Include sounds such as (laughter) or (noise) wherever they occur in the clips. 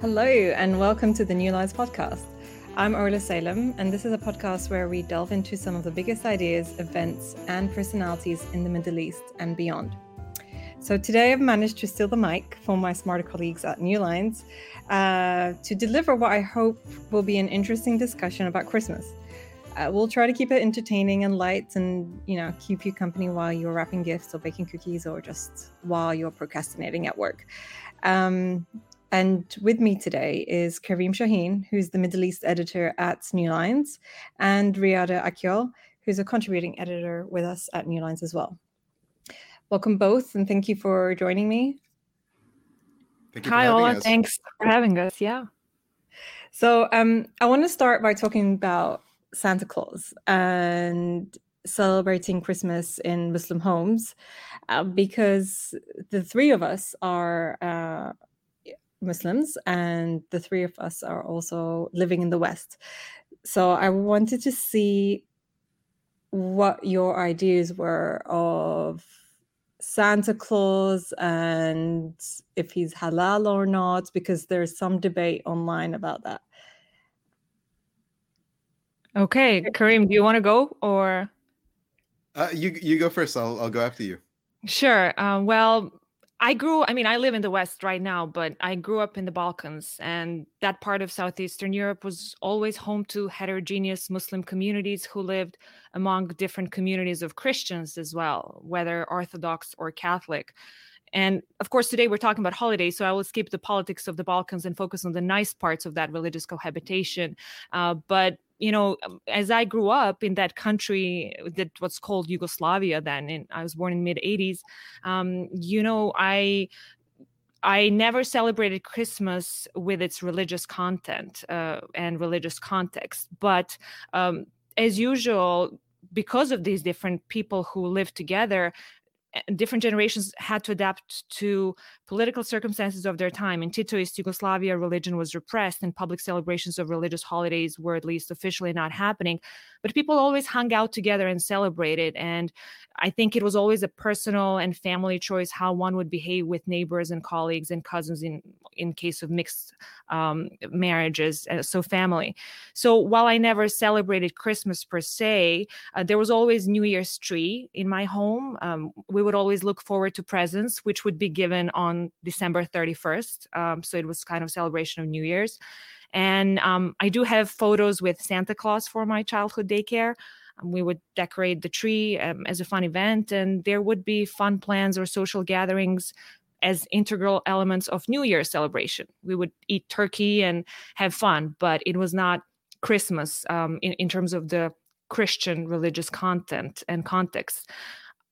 Hello, and welcome to the New Lines podcast. I'm Orla Salem, and this is a podcast where we delve into some of the biggest ideas, events, and personalities in the Middle East and beyond. So today I've managed to steal the mic from my smarter colleagues at New Lines uh, to deliver what I hope will be an interesting discussion about Christmas. Uh, we'll try to keep it entertaining and light and you know keep you company while you're wrapping gifts or baking cookies or just while you're procrastinating at work um, and with me today is Kareem Shaheen, who's the Middle East editor at New Lines, and Riada Akyol, who's a contributing editor with us at New Lines as well. Welcome both, and thank you for joining me. Thank Hi, Ola. Thanks for having us. Yeah. So um, I want to start by talking about Santa Claus and celebrating Christmas in Muslim homes uh, because the three of us are uh, Muslims, and the three of us are also living in the West. So I wanted to see what your ideas were of Santa Claus and if he's halal or not, because there's some debate online about that. Okay, Kareem, do you want to go or? Uh, you you go first. I'll I'll go after you. Sure. Uh, well, I grew, I mean, I live in the West right now, but I grew up in the Balkans, and that part of Southeastern Europe was always home to heterogeneous Muslim communities who lived among different communities of Christians as well, whether Orthodox or Catholic. And of course, today we're talking about holidays, so I will skip the politics of the Balkans and focus on the nice parts of that religious cohabitation. Uh, but you know, um, as I grew up in that country that was called Yugoslavia then, and I was born in mid 80s, um, you know, I I never celebrated Christmas with its religious content uh, and religious context, but um, as usual, because of these different people who live together, different generations had to adapt to political circumstances of their time. In Titoist Yugoslavia, religion was repressed, and public celebrations of religious holidays were at least officially not happening. But people always hung out together and celebrated. And I think it was always a personal and family choice how one would behave with neighbors and colleagues and cousins in in case of mixed um, marriages, uh, so family. So while I never celebrated Christmas per se, uh, there was always New Year's tree in my home. Um, we would always look forward to presents, which would be given on December 31st. Um, so it was kind of celebration of New Year's. And um, I do have photos with Santa Claus for my childhood daycare. Um, we would decorate the tree um, as a fun event, and there would be fun plans or social gatherings as integral elements of New Year's celebration. We would eat turkey and have fun, but it was not Christmas um, in, in terms of the Christian religious content and context.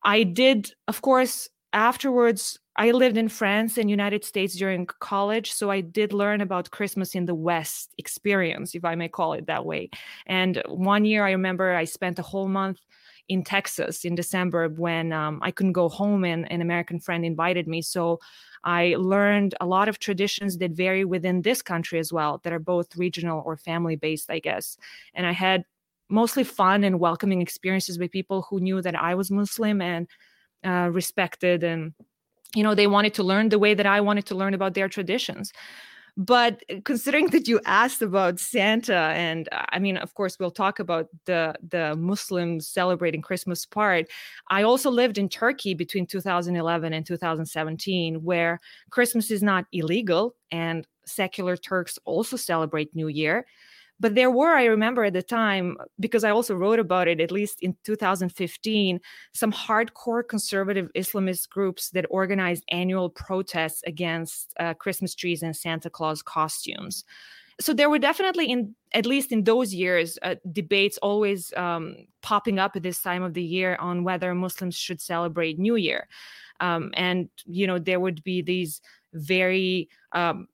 I did, of course, afterwards I lived in France and United States during college, so I did learn about Christmas in the West experience, if I may call it that way. And one year, I remember I spent a whole month in Texas in December when um, I couldn't go home, and an American friend invited me. So I learned a lot of traditions that vary within this country as well, that are both regional or family based, I guess. And I had mostly fun and welcoming experiences with people who knew that I was Muslim and uh, respected and you know they wanted to learn the way that i wanted to learn about their traditions. But considering that you asked about santa and i mean of course we'll talk about the the muslims celebrating christmas part. I also lived in turkey between 2011 and 2017 where christmas is not illegal and secular turks also celebrate new year but there were, I remember at the time, because I also wrote about it, at least in 2015, some hardcore conservative Islamist groups that organized annual protests against uh, Christmas trees and Santa Claus costumes. So there were definitely, in at least in those years, uh, debates always um, popping up at this time of the year on whether Muslims should celebrate New Year, um, and you know there would be these very um,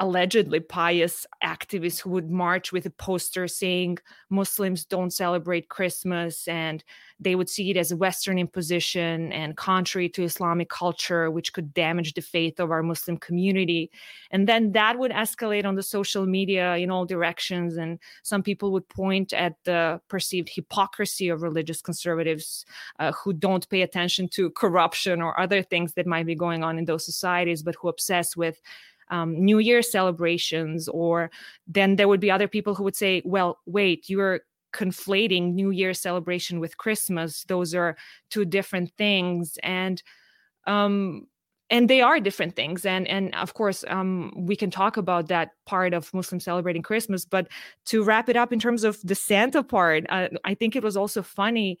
allegedly pious activists who would march with a poster saying Muslims don't celebrate Christmas and they would see it as a Western imposition and contrary to Islamic culture, which could damage the faith of our Muslim community. And then that would escalate on the social media in all directions. And some people would point at the perceived hypocrisy of religious conservatives uh, who don't pay attention to corruption or other things that might be going on in those societies, but who obsess with um, New Year celebrations, or then there would be other people who would say, well, wait, you're conflating New Year celebration with Christmas. Those are two different things. And um, and they are different things and and of course um, we can talk about that part of muslims celebrating christmas but to wrap it up in terms of the santa part uh, i think it was also funny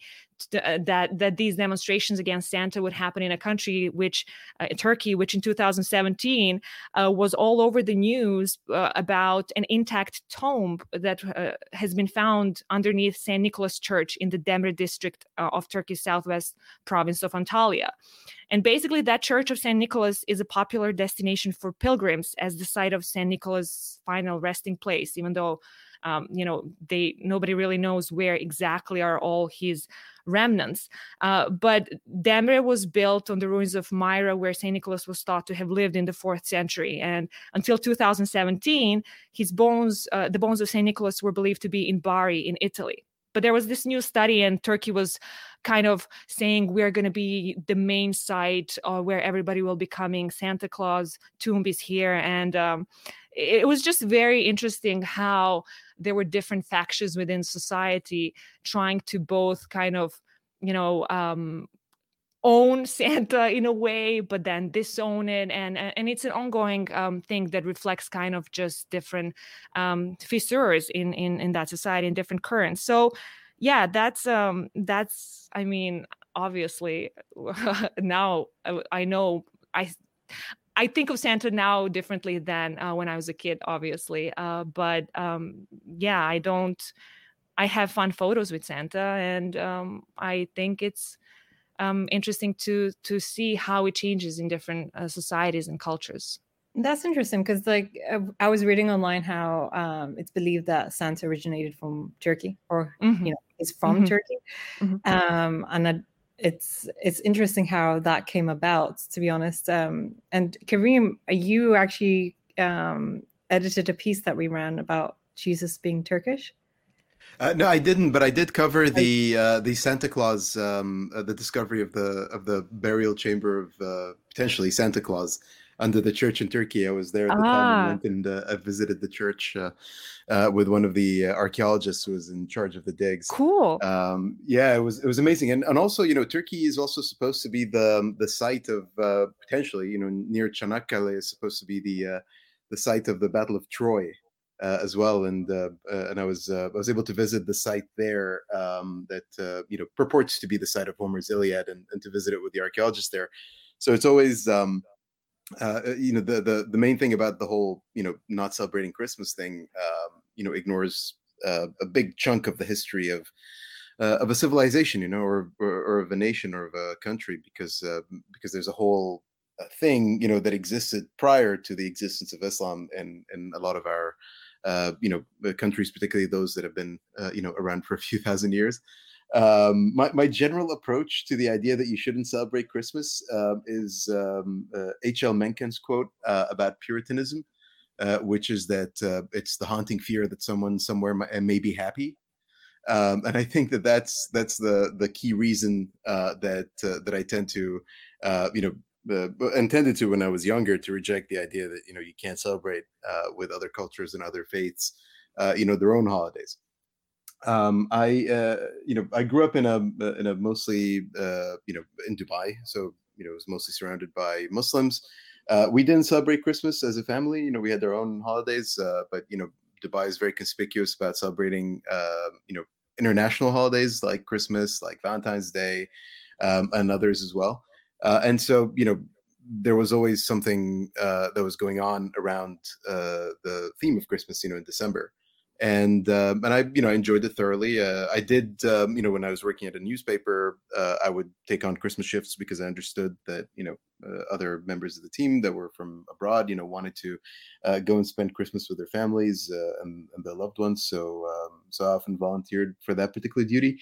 uh, that that these demonstrations against santa would happen in a country which uh, turkey which in 2017 uh, was all over the news uh, about an intact tomb that uh, has been found underneath st nicholas church in the demre district of turkey's southwest province of antalya and basically, that Church of St. Nicholas is a popular destination for pilgrims as the site of St. Nicholas' final resting place, even though. Um, you know they nobody really knows where exactly are all his remnants. Uh, but demre was built on the ruins of myra where st nicholas was thought to have lived in the fourth century. And until 2017 his bones uh, the bones of st nicholas were believed to be in bari in italy. But there was this new study and turkey was kind of saying we're going to be the main site uh, where everybody will be coming. Santa claus tomb is here. And um, it was just very interesting how there were different factions within society trying to both kind of you know um, own (laughs) Santa in a way, but then disown it, and and it's an ongoing um, thing that reflects kind of just different um, fissures in in in that society and different currents. So, yeah, that's um that's I mean obviously (laughs) now I, I know I. I think of Santa now differently than uh, when I was a kid, obviously. Uh, but um, yeah, I don't. I have fun photos with Santa, and um, I think it's um, interesting to to see how it changes in different uh, societies and cultures. That's interesting because, like, I was reading online how um, it's believed that Santa originated from Turkey, or mm-hmm. you know, is from mm-hmm. Turkey, mm-hmm. Um, and it's it's interesting how that came about. To be honest, um, and Kareem, you actually um, edited a piece that we ran about Jesus being Turkish. Uh, no, I didn't, but I did cover the uh, the Santa Claus, um, uh, the discovery of the of the burial chamber of uh, potentially Santa Claus under the church in Turkey. I was there at the ah. time and, went and uh, I visited the church uh, with one of the archaeologists who was in charge of the digs. Cool. Um, yeah, it was it was amazing, and and also you know Turkey is also supposed to be the the site of potentially you know near Çanakkale is supposed to be the the site of the Battle of Troy uh, as well, and uh, uh, and I was uh, I was able to visit the site there um, that uh, you know purports to be the site of Homer's Iliad, and, and to visit it with the archaeologist there. So it's always um, uh, you know the, the the main thing about the whole you know not celebrating Christmas thing um, you know ignores a big chunk of the history of of a civilization, you know, or, or, or of a nation or of a country, because because there's a whole thing you know that existed prior to the existence of Islam and and a lot of our uh, you know countries, particularly those that have been uh, you know around for a few thousand years. Um, my, my general approach to the idea that you shouldn't celebrate Christmas uh, is H.L. Um, uh, Mencken's quote uh, about Puritanism, uh, which is that it's the haunting fear that someone somewhere may, may be happy. Um, and I think that that's that's the the key reason that that I tend to you know uh, intended to when I was younger to reject the idea that you know you can't celebrate uh, with other cultures and other faiths, uh, you know, their own holidays. Um, I uh, you know I grew up in a in a mostly uh, you know in Dubai, so you know it was mostly surrounded by Muslims. Uh, we didn't celebrate Christmas as a family. You know, we had our own holidays, but you know Dubai is very conspicuous about celebrating you know international holidays like Christmas, like Valentine's Day, um, and others as well. Uh, and so, you know, there was always something uh, that was going on around uh, the theme of Christmas, you know, in December. And um, and I you know enjoyed it thoroughly. Uh, I did um, you know when I was working at a newspaper, uh, I would take on Christmas shifts because I understood that you know uh, other members of the team that were from abroad you know wanted to uh, go and spend Christmas with their families uh, and, and, their loved ones. So um, so I often volunteered for that particular duty,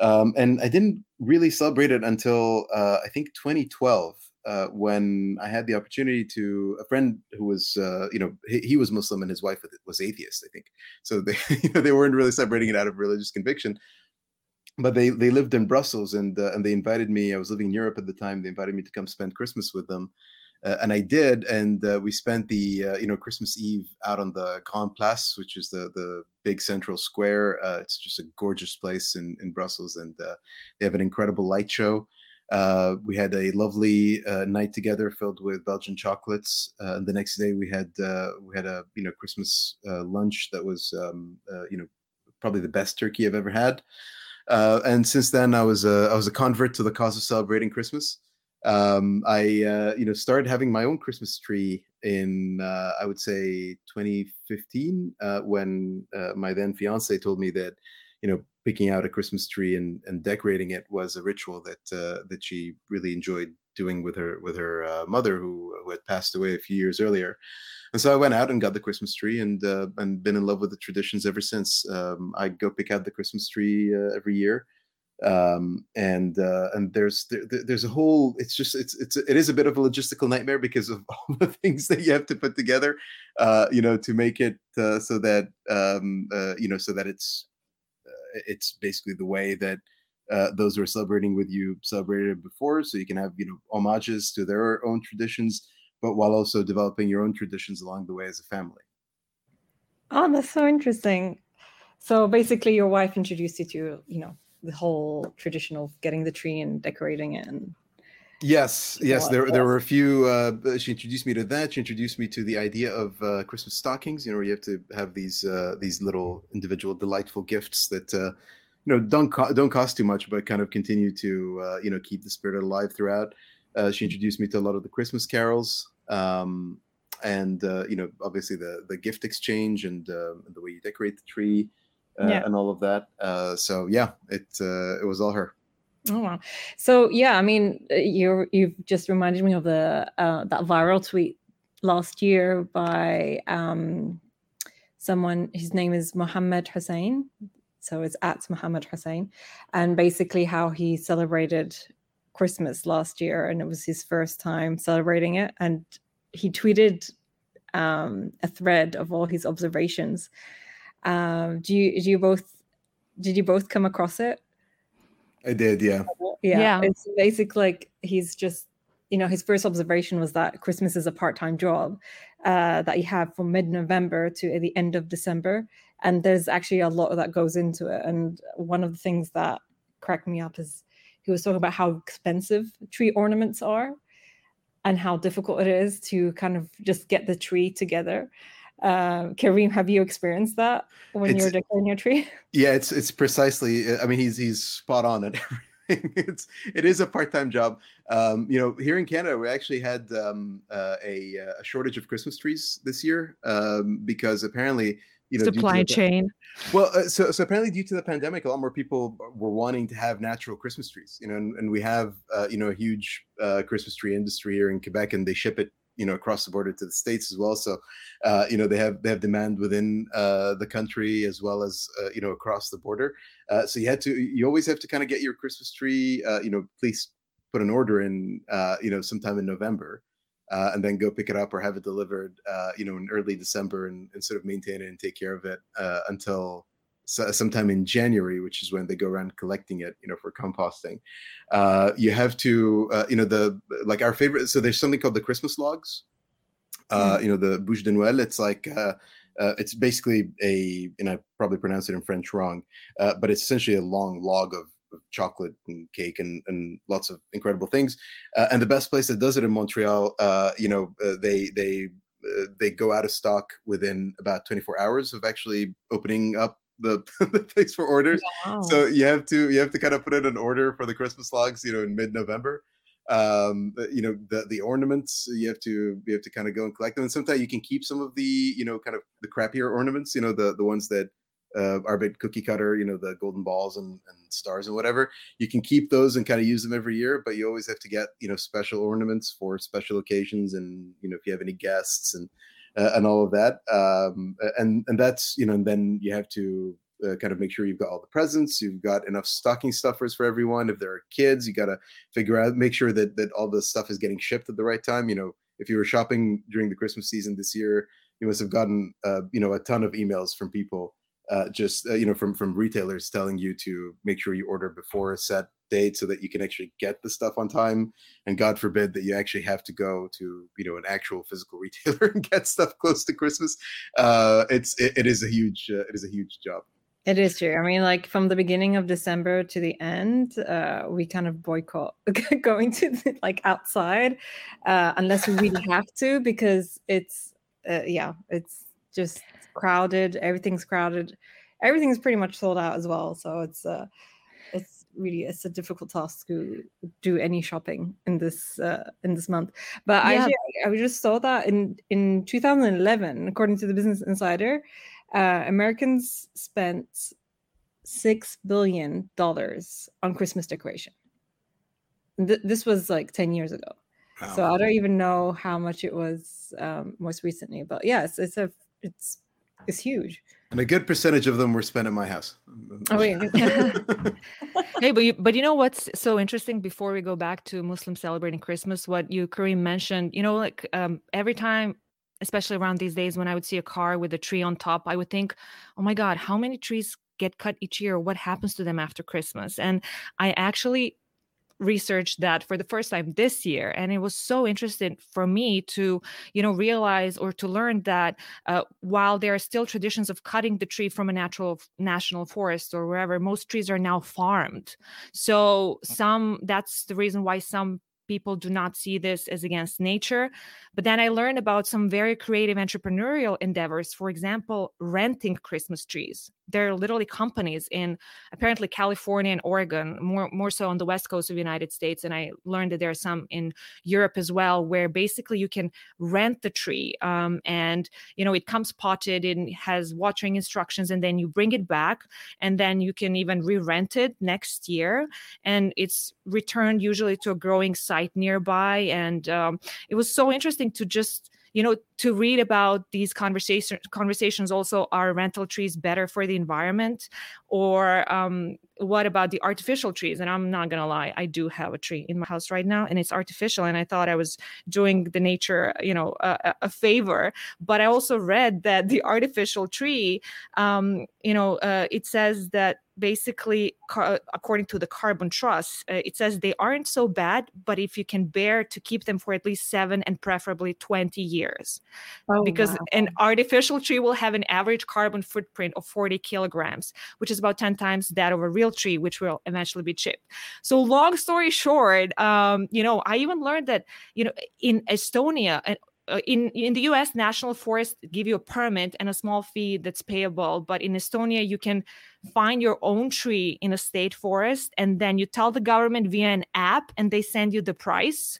um, and I didn't really celebrate it until uh, I think 2012 uh, when I had the opportunity to a friend who was, uh, you know, he, he, was Muslim and his wife was atheist, I think. So they, (laughs) you know, they weren't really separating it out of religious conviction. But they they lived in Brussels and uh, and they invited me. I was living in Europe at the time. They invited me to come spend Christmas with them, uh, and I did. And uh, we spent the uh, you know Christmas Eve out on the Grand Place, which is the the big central square. it's just a gorgeous place in in Brussels, and they have an incredible light show. Uh, we had a lovely uh, night together filled with Belgian chocolates. Uh, and the next day we had uh, we had a you know Christmas uh, lunch that was um, uh, you know probably the best turkey I've ever had. and since then I was a, I was a convert to the cause of celebrating Christmas. Um, I you know started having my own Christmas tree in I would say 2015 when my then fiance told me that you know picking out a Christmas tree and, and decorating it was a ritual that uh, that she really enjoyed doing with her with her uh, mother who, who had passed away a few years earlier. And so I went out and got the Christmas tree and uh, and been in love with the traditions ever since. Um, I go pick out the Christmas tree uh, every year. Um, and uh, and there's there, there's a whole it's just it's it's it is a bit of a logistical nightmare because of (laughs) all the things that you have to put together uh, you know to make it so that um, you know so that it's it's basically the way that uh, those who are celebrating with you celebrated before. So you can have you know homages to their own traditions, but while also developing your own traditions along the way as a family. Oh, that's so interesting. So basically, your wife introduced you to you know the whole tradition of getting the tree and decorating it and Yes, yes. There, there were a few. Uh, she introduced me to that. She introduced me to the idea of uh, Christmas stockings. You know, where you have to have these uh, these little individual, delightful gifts that uh, you know don't co- don't cost too much, but kind of continue to uh, you know keep the spirit alive throughout. Uh, she introduced me to a lot of the Christmas carols, um, and uh, you know, obviously the the gift exchange and the way you decorate the tree, yeah. and all of that. Uh, so yeah, it uh, it was all her. Oh wow! So yeah, I mean, uh, you you've just reminded me of the uh, that viral tweet last year by um, someone. His name is Mohammed Hussein, so it's at Mohammed Hussein, and basically how he celebrated Christmas last year, and it was his first time celebrating it, and he tweeted um, a thread of all his observations. Um, do you do you both did you both come across it? I did, yeah. Yeah. yeah. It's basically like he's just, you know, his first observation was that Christmas is a part time job uh, that you have from mid November to the end of December. And there's actually a lot of that goes into it. And one of the things that cracked me up is he was talking about how expensive tree ornaments are and how difficult it is to kind of just get the tree together. Uh, Kareem, have you experienced that when it's, you're decorating your tree? (laughs) Yeah, it's it's precisely. I mean, he's he's spot on at (laughs) everything. it's it is a part time job. Um, you know, here in Canada, we actually had um, uh, a, a, shortage of Christmas trees this year um, because apparently you know supply chain well uh, so so apparently due to the pandemic a lot more people were wanting to have natural christmas trees you know and, and we have uh, you know a huge uh, christmas tree industry here in quebec and they ship it you know across the border to the states as well. So uh, you know they have they have demand within uh, the country as well as uh, you know across the border. Uh, so you had to you always have to kind of get your Christmas tree. Uh, you know, please put an order in. Uh, you know, sometime in November. and then go pick it up or have it delivered, you know, in early December, and, and sort of maintain it and take care of it until so, sometime in January, which is when they go around collecting it, you know, for composting. Uh, you have to, uh, you know, the like our favorite. So there's something called the Christmas logs. Uh, mm. You know, the bûche de Noël. It's like uh, uh, it's basically a, and I probably pronounced it in French wrong, uh, but it's essentially a long log of, of chocolate and cake and, and lots of incredible things. and the best place that does it in Montreal, you know, they they they go out of stock within about 24 hours of actually opening up the, (laughs) the place for orders. Wow. So you have to you have to kind of put in an order for the Christmas logs, you know, in mid November. um, you know the the ornaments you have to you have to kind of go and collect them and sometimes you can keep some of the you know kind of the crappier ornaments you know the the ones that uh, are a bit cookie cutter you know the golden balls and, and stars and whatever you can keep those and kind of use them every year but you always have to get you know special ornaments for special occasions and you know if you have any guests and uh, and all of that um, and and that's you know and then you have to uh, kind of make sure you've got all the presents, you've got enough stocking stuffers for everyone. If there are kids, you got to figure out, make sure that that all the stuff is getting shipped at the right time. You know, if you were shopping during the Christmas season this year, you must have gotten uh, you know a ton of emails from people, uh, just uh, you know from from retailers telling you to make sure you order before a set date so that you can actually get the stuff on time. And God forbid that you actually have to go to you know an actual physical (laughs) retailer and get stuff close to Christmas. Uh, it's it, it is a huge uh, it is a huge job. It is true. I mean, like from the beginning of December to the end, uh, we kind of boycott (laughs) going to the, like outside uh, unless we really (laughs) have to because it's uh, yeah, it's just crowded. Everything's crowded. Everything's pretty much sold out as well. So it's uh, it's really it's a difficult task to do any shopping in this uh, in this month. But yeah. actually, I just saw that in in 2011, according to the Business Insider uh, Americans spent six billion dollars on Christmas decoration. Th- this was like ten years ago, wow. so I don't even know how much it was um, most recently. But yes, it's a it's it's huge. And a good percentage of them were spent at my house. Oh wait. (laughs) (laughs) hey, but you, but you know what's so interesting? Before we go back to Muslims celebrating Christmas, what you Kareem mentioned, you know, like um, every time especially around these days when I would see a car with a tree on top, I would think, oh my God, how many trees get cut each year? What happens to them after Christmas? And I actually researched that for the first time this year and it was so interesting for me to you know realize or to learn that uh, while there are still traditions of cutting the tree from a natural national forest or wherever most trees are now farmed so some that's the reason why some people do not see this as against nature. But then I learned about some very creative entrepreneurial endeavors. For example, renting Christmas trees. There are literally companies in apparently California and Oregon, more more so on the west coast of the United States. And I learned that there are some in Europe as well, where basically you can rent the tree, um, and you know it comes potted and has watering instructions, and then you bring it back, and then you can even re-rent it next year, and it's returned usually to a growing site nearby. And um, it was so interesting to just you know to read about these conversations conversations also are rental trees better for the environment or um, what about the artificial trees? And i'm not gonna lie i do have a tree in my house right now and it's artificial and i thought i was doing the nature you know a, a favor. But i also read that the artificial tree um, you know uh, it says that basically according to the carbon trust uh, it says they aren't so bad but if you can bear to keep them for at least seven and preferably 20 years. Oh, because wow. an artificial tree will have an average carbon footprint of 40 kilograms which is about 10 times that of a real tree which will eventually be chipped. So long story short um, you know i even learned that you know in estonia and uh, in in the US national forest give you a permit and a small fee that's payable but in Estonia you can find your own tree in a state forest and then you tell the government via an app and they send you the price.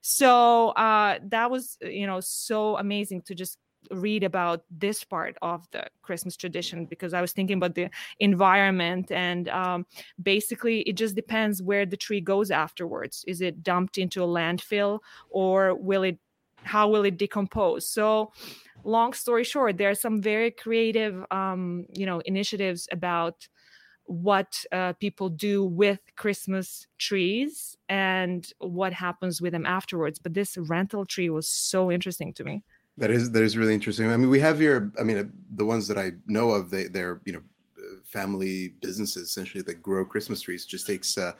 So uh, that was you know so amazing to just read about this part of the Christmas tradition because I was thinking about the environment and um, basically it just depends where the tree goes afterwards. Is it dumped into a landfill or will it how will it decompose? So long story short there are some very creative um, you know initiatives about what uh, people do with christmas trees and what happens with them afterwards. But this rental tree was so interesting to me that is that is really interesting. I mean we have here i mean the ones that i know of they they're you know family businesses essentially that grow christmas trees. It just takes uh,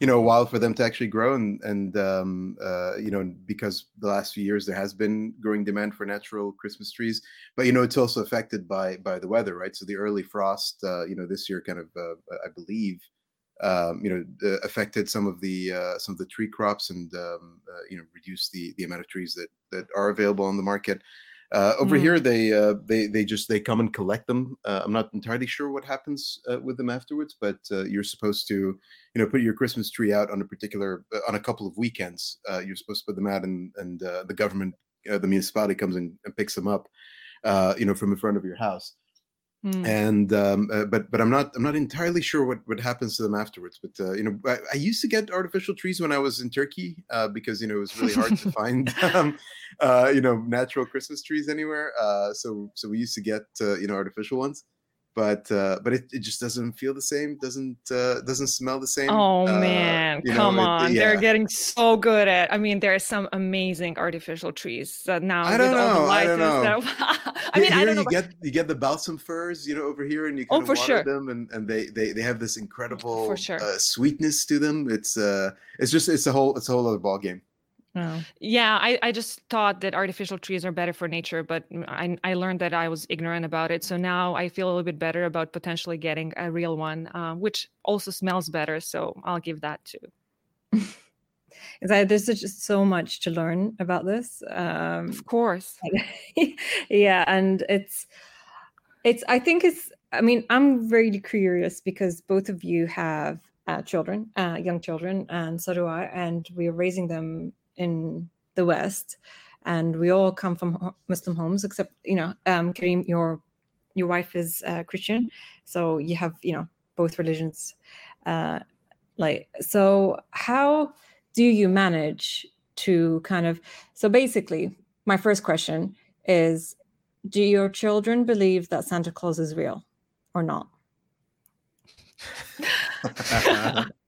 you know a while for them to actually grow and and um, uh, you know because the last few years there has been growing demand for natural christmas trees. But you know it's also affected by by the weather right? So the early frost uh, you know this year kind of uh, i believe um, you know uh, affected some of the uh, some of the tree crops and um, uh, you know reduced the the amount of trees that that are available on the market Uh, over mm. here, they uh, they they just they come and collect them. Uh, I'm not entirely sure what happens uh, with them afterwards, but uh, you're supposed to, you know, put your Christmas tree out on a particular uh, on a couple of weekends. you're supposed to put them out, and and the government, the municipality comes and, and picks them up, you know, from in front of your house. Mm. And um, uh, but but I'm not I'm not entirely sure what what happens to them afterwards. But uh, you know, I, I, used to get artificial trees when I was in Turkey uh, because you know it was really hard to (laughs) find um, uh, you know natural Christmas trees anywhere. Uh, so so we used to get uh, you know artificial ones but uh, but it, it just doesn't feel the same doesn't uh, doesn't smell the same oh uh, man come know, on it, yeah. they're getting so good at i mean there's some amazing artificial trees now i don't know i don't know (laughs) i mean here i don't know you get you get the balsam firs you know over here and you can oh, water sure. them and, and they, they they have this incredible for sure. uh, sweetness to them it's uh it's just it's a whole it's a whole other ball game Oh. Yeah, I, I just thought that artificial trees are better for nature, but I, I learned that I was ignorant about it. So now I feel a little bit better about potentially getting a real one, uh, which also smells better. So I'll give that too. (laughs) there's just so much to learn about this. Um, of course. (laughs) yeah, and it's it's. I think it's. I mean, I'm really curious because both of you have uh, children, uh, young children, and so do I, and we're raising them in the West, and we all come from Muslim homes, except you know, um, Kareem, your your wife is uh, Christian, so you have you know both religions. Uh, like, so how do you manage to kind of? So basically, my first question is: Do your children believe that Santa Claus is real or not? (laughs) (laughs)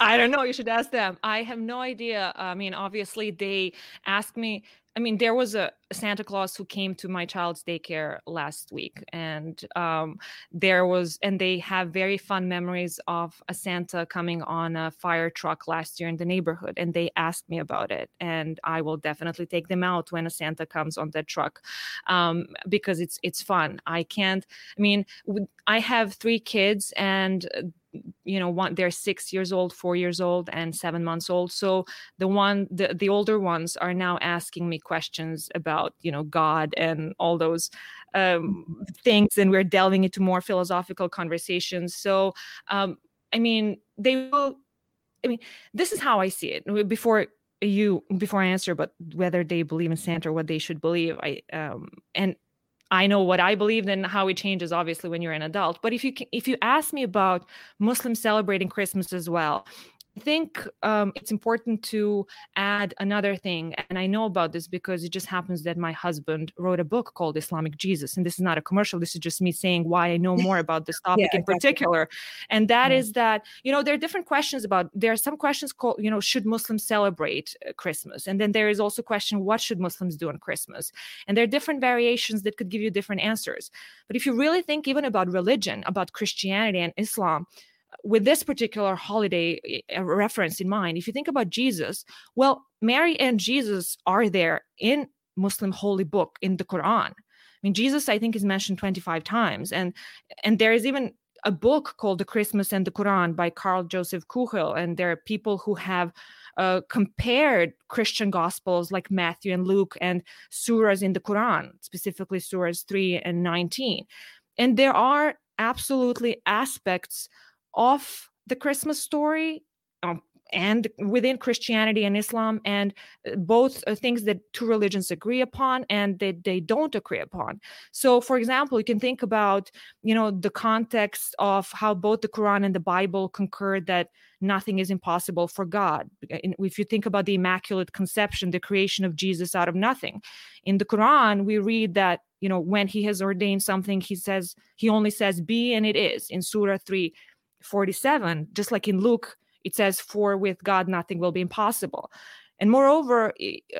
I don't know. You should ask them. I have no idea. I mean, obviously, they asked me. I mean, there was a Santa Claus who came to my child's daycare last week, and um, there was, and they have very fun memories of a Santa coming on a fire truck last year in the neighborhood, and they asked me about it, and I will definitely take them out when a Santa comes on that truck, um, because it's it's fun. I can't. I mean, I have three kids, and you know one they're six years old four years old and seven months old. So the one the, the older ones are now asking me questions about you know god and all those um, things and we're delving into more philosophical conversations. So um, i mean they will i mean this is how i see it. Before you before i answer but whether they believe in santa or what they should believe i um and I know what I believe and how it changes obviously when you're an adult. But if you if you ask me about Muslims celebrating Christmas as well, I think um, it's important to add another thing. And I know about this because it just happens that my husband wrote a book called Islamic Jesus. And this is not a commercial. This is just me saying why I know more about this (laughs) topic yeah, in exactly. particular. And that yeah. is that, you know, there are different questions about, there are some questions called, you know, should Muslims celebrate uh, Christmas? And then there is also question, what should Muslims do on Christmas? And there are different variations that could give you different answers. But if you really think even about religion, about Christianity and Islam, with this particular holiday eh, reference in mind, if you think about Jesus, well, Mary and Jesus are there in Muslim holy book in the Quran. I mean, Jesus, I think, is mentioned 25 times, and and there is even a book called The Christmas and the Quran by Carl Joseph Kuschel, and there are people who have uh, compared Christian gospels like Matthew and Luke and surahs in the Quran, specifically surahs 3 and 19. And there are absolutely aspects of the Christmas story um, and within Christianity and Islam, and uh, both things that two religions agree upon and that they don't agree upon. So, for example, you can think about, you know, the context of how both the Quran and the Bible concur that nothing is impossible for God. If you think about the Immaculate Conception, the creation of Jesus out of nothing, in the Quran we read that you know when He has ordained something, He says He only says be and it is. In Surah three 47, just like in Luke, it says, For with God nothing will be impossible. And moreover,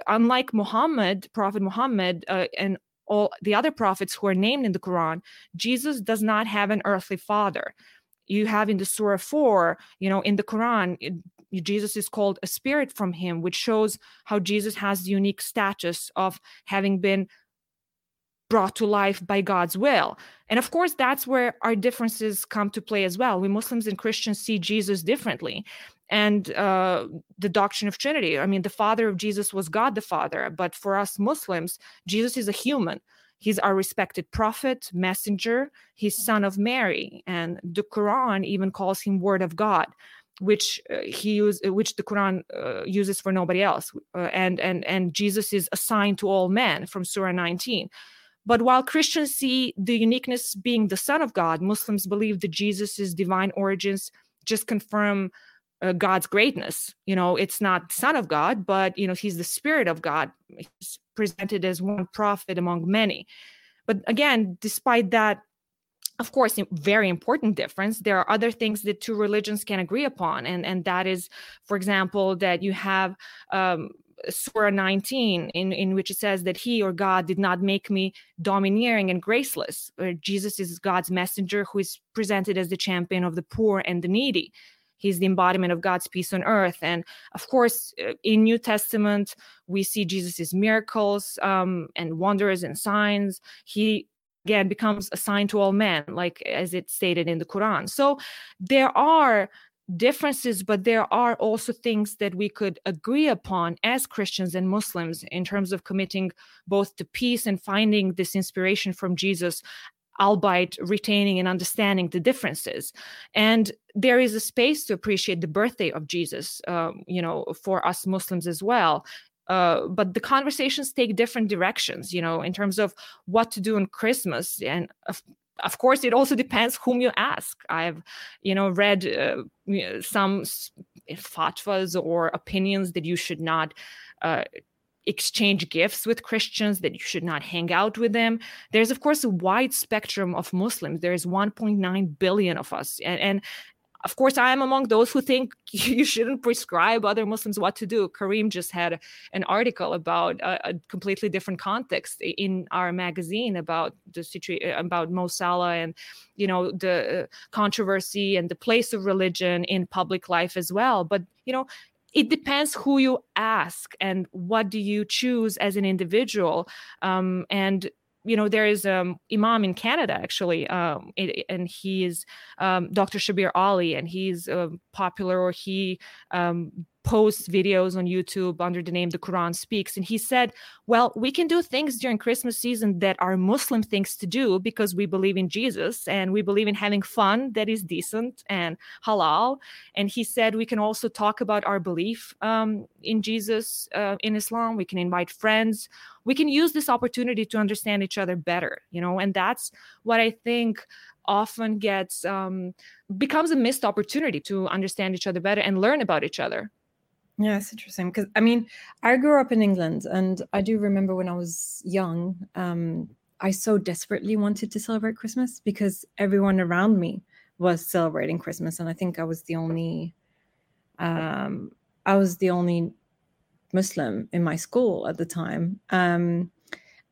unlike Muhammad, Prophet Muhammad, uh, and all the other prophets who are named in the Quran, Jesus does not have an earthly father. You have in the Surah 4, you know, in the Quran, it, Jesus is called a spirit from him, which shows how Jesus has the unique status of having been brought to life by God's will. And of course, that's where our differences come to play as well. We Muslims and Christians see Jesus differently. and uh, the doctrine of Trinity. I mean, the father of Jesus was God the Father, but for us Muslims, Jesus is a human. He's our respected prophet, messenger. He's son of Mary, and the Quran even calls him Word of God, which uh, he use, which the Quran uh, uses for nobody else. Uh, and and and Jesus is assigned to all men from Surah 19. But while Christians see the uniqueness being the Son of God, Muslims believe that Jesus' divine origins just confirm uh, God's greatness. You know, it's not Son of God, but you know, He's the Spirit of God. He's presented as one prophet among many. But again, despite that, of course, very important difference, there are other things that two religions can agree upon, and and that is, for example, that you have. Um, Surah 19, in, in which it says that he or God did not make me domineering and graceless. Jesus is God's messenger who is presented as the champion of the poor and the needy. He's the embodiment of god's peace on earth. And of course uh, in new testament we see jesus's miracles um, and wonders and signs. He again becomes a sign to all men like as it's stated in the quran. So there are differences but there are also things that we could agree upon as christians and muslims in terms of committing both to peace and finding this inspiration from jesus albeit retaining and understanding the differences. And there is a space to appreciate the birthday of Jesus, um, you know, for us Muslims as well. Uh, but the conversations take different directions, you know, in terms of what to do on Christmas. And of, of course, it also depends whom you ask. I've, you know, read uh, some fatwas or opinions that you should not uh, exchange gifts with Christians, that you should not hang out with them. There's, of course, a wide spectrum of Muslims. There's 1.9 billion of us. And, and of course, I am among those who think (laughs) you shouldn't prescribe other Muslims what to do. Kareem just had an article about a, a completely different context in our magazine about the situation about Mo Salah and you know the uh, controversy and the place of religion in public life as well. But you know, it depends who you ask and what do you choose as an individual um, and you know there is um imam in canada actually um it, and he is um dr shabir ally and he's uh, popular or he um posts videos on YouTube under the name The Quran Speaks. And he said, Well, we can do things during Christmas season that are Muslim things to do because we believe in Jesus and we believe in having fun that is decent and halal. And he said, We can also talk about our belief um, in Jesus uh, in Islam. We can invite friends. We can use this opportunity to understand each other better, you know, and that's what I think often gets um, becomes a missed opportunity to understand each other better and learn about each other yeah, it's interesting because I mean, I grew up in England, and I do remember when I was young, um, I so desperately wanted to celebrate Christmas because everyone around me was celebrating Christmas, and I think I was the only, um, I was the only Muslim in my school at the time. Um,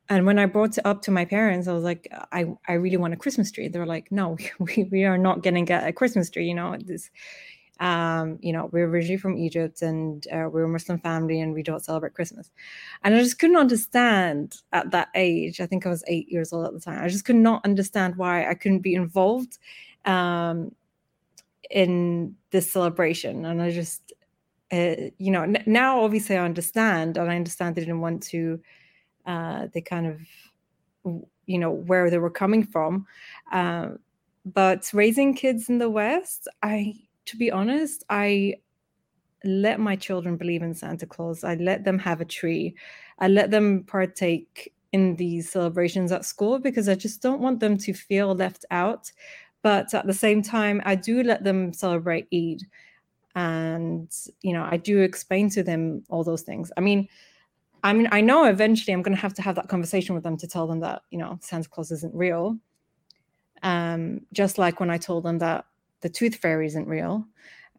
and when I brought it up to my parents, I was like, I, I really want a Christmas tree. They were like, No, (laughs) we, we are not going to get a Christmas tree. You know, this um, you know, we're originally from Egypt and uh, we're a Muslim family and we don't celebrate Christmas. And I just couldn't understand at that age. I think I was eight years old at the time. I just could not understand why I couldn't be involved um, in this celebration. And I just, uh, you know, n- now obviously I understand and I understand they didn't want to, uh, they kind of, you know, where they were coming from. Uh, but raising kids in the West, I, to be honest, I let my children believe in Santa Claus. I let them have a tree. I let them partake in these celebrations at school because I just don't want them to feel left out. But at the same time, I do let them celebrate Eid. And, you know, I do explain to them all those things. I mean, I mean, I know eventually I'm going to have to have that conversation with them to tell them that, you know, Santa Claus isn't real. Um, just like when I told them that the tooth fairy isn't real.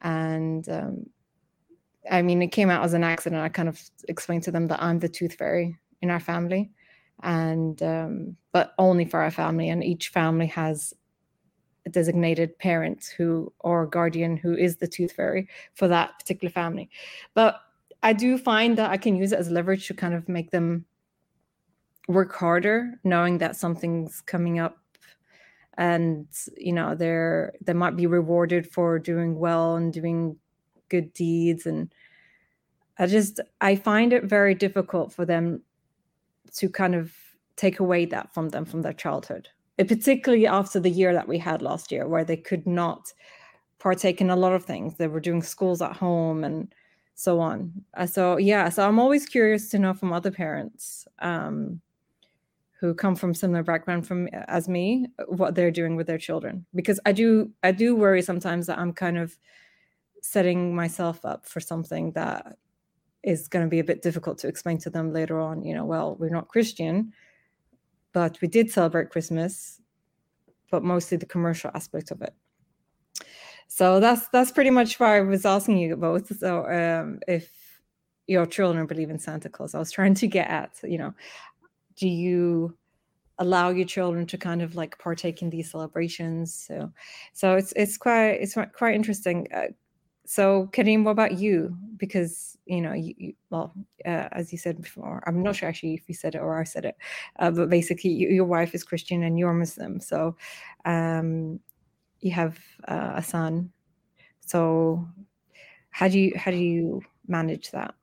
And um, I mean, it came out as an accident. I kind of explained to them that I'm the tooth fairy in our family, and um, but only for our family. And each family has a designated parent who or guardian who is the tooth fairy for that particular family. But I do find that I can use it as leverage to kind of make them work harder, knowing that something's coming up and you know they're they might be rewarded for doing well and doing good deeds and i just i find it very difficult for them to kind of take away that from them from their childhood particularly after the year that we had last year where they could not partake in a lot of things. They were doing schools at home and so on. So yeah so i'm always curious to know from other parents um, who come from similar background from as me what they're doing with their children. Because i do i do worry sometimes that i'm kind of setting myself up for something that is going to be a bit difficult to explain to them later on you know well we're not christian but we did celebrate christmas but mostly the commercial aspect of it. So that's that's pretty much why i was asking you both. So um, if your children believe in santa claus i was trying to get at you know do you allow your children to kind of like partake in these celebrations? So so it's it's quite it's quite interesting. Uh, so kareem what about you? Because you know you, you well uh, as you said before i'm not sure actually if you said it or i said it uh, but basically you, your wife is christian and you're muslim. So um you have uh, a son. So how do you how do you manage that